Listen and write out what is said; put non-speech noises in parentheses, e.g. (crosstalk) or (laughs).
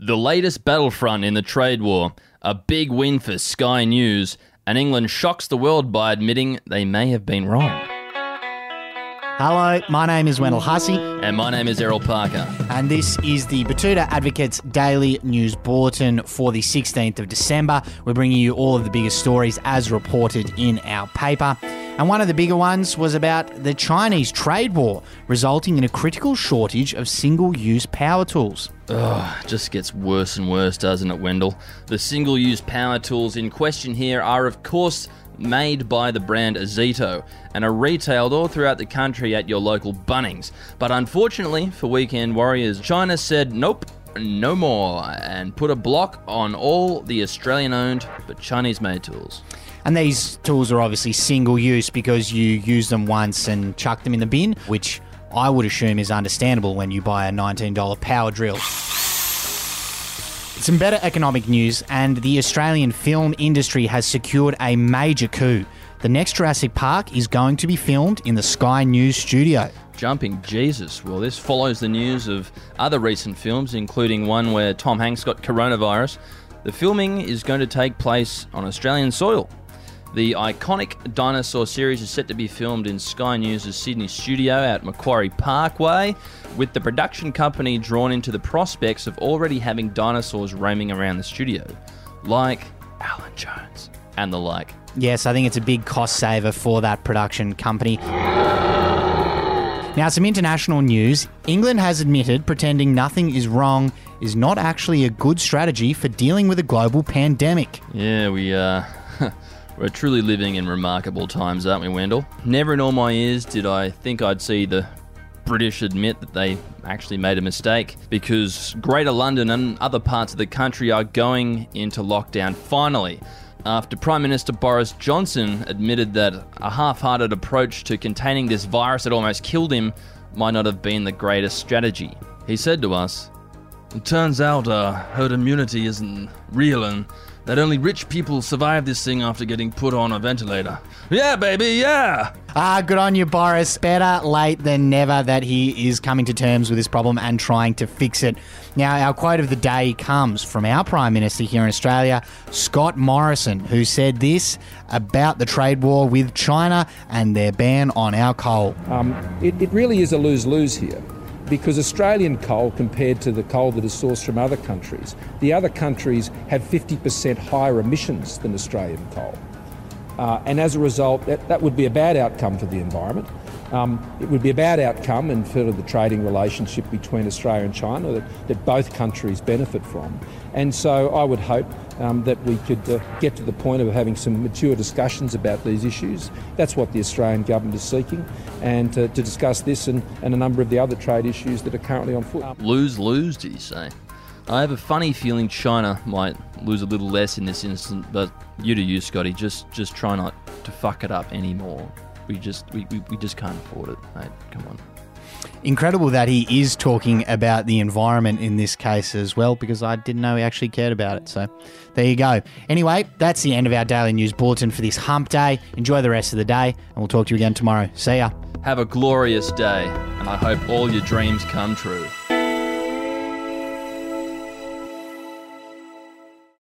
The latest battlefront in the trade war, a big win for Sky News, and England shocks the world by admitting they may have been wrong. Hello, my name is Wendell Hussey, And my name is Errol Parker. and this is the Betoota Advocate's Daily News Bulletin for the 16th of December. We're bringing you all of the biggest stories as reported in our paper. And one of the bigger ones was about the Chinese trade war, resulting in a critical shortage of single use power tools. Ugh, just gets worse and worse, doesn't it, Wendell? The single use power tools in question here are, of course, made by the brand Ozito and are retailed all throughout the country at your local Bunnings. But unfortunately for weekend warriors, China said nope, no more, and put a block on all the Australian owned but Chinese made tools. And these tools are obviously single use because you use them once and chuck them in the bin, which I would assume is understandable when you buy a $19 power drill. Some better economic news, and the Australian film industry has secured a major coup. The next Jurassic Park is going to be filmed in the Sky News studio. Jumping Jesus. Well, this follows the news of other recent films, including one where Tom Hanks got coronavirus. The filming is going to take place on Australian soil. The iconic dinosaur series is set to be filmed in Sky News' Sydney studio at Macquarie Parkway, with the production company drawn into the prospects of already having dinosaurs roaming around the studio, like Alan Jones and the like. Yes, I think it's a big cost saver for that production company. Now, some international news. England has admitted pretending nothing is wrong is not actually a good strategy for dealing with a global pandemic. Yeah, we uh (laughs) we're truly living in remarkable times, aren't we, Wendell? Never in all my years did I think I'd see the British admit that they actually made a mistake because Greater London and other parts of the country are going into lockdown finally. After Prime Minister Boris Johnson admitted that a half hearted approach to containing this virus that almost killed him might not have been the greatest strategy. He said to us, it turns out uh, herd immunity isn't real and that only rich people survive this thing after getting put on a ventilator. Yeah, baby, yeah! Ah, good on you, Boris. Better late than never that he is coming to terms with this problem and trying to fix it. Now, our quote of the day comes from our Prime Minister here in Australia, Scott Morrison, who said this about the trade war with China and their ban on our coal. Um, it, it really is a lose lose here because Australian coal, compared to the coal that is sourced from other countries, the other countries have 50% higher emissions than Australian coal. Uh, and as a result, that, that would be a bad outcome for the environment. Um, it would be a bad outcome in further the trading relationship between Australia and China that, that both countries benefit from. And so I would hope um, that we could uh, get to the point of having some mature discussions about these issues. That's what the Australian government is seeking, and uh, to discuss this and, and a number of the other trade issues that are currently on foot. Lose lose, did you say? I have a funny feeling China might lose a little less in this instance, but you do you, Scotty. Just just try not to fuck it up anymore. We just we, we, we just can't afford it, mate. Come on. Incredible that he is talking about the environment in this case as well, because I didn't know he actually cared about it. So there you go. Anyway, that's the end of our daily news bulletin for this hump day. Enjoy the rest of the day, and we'll talk to you again tomorrow. See ya. Have a glorious day, and I hope all your dreams come true.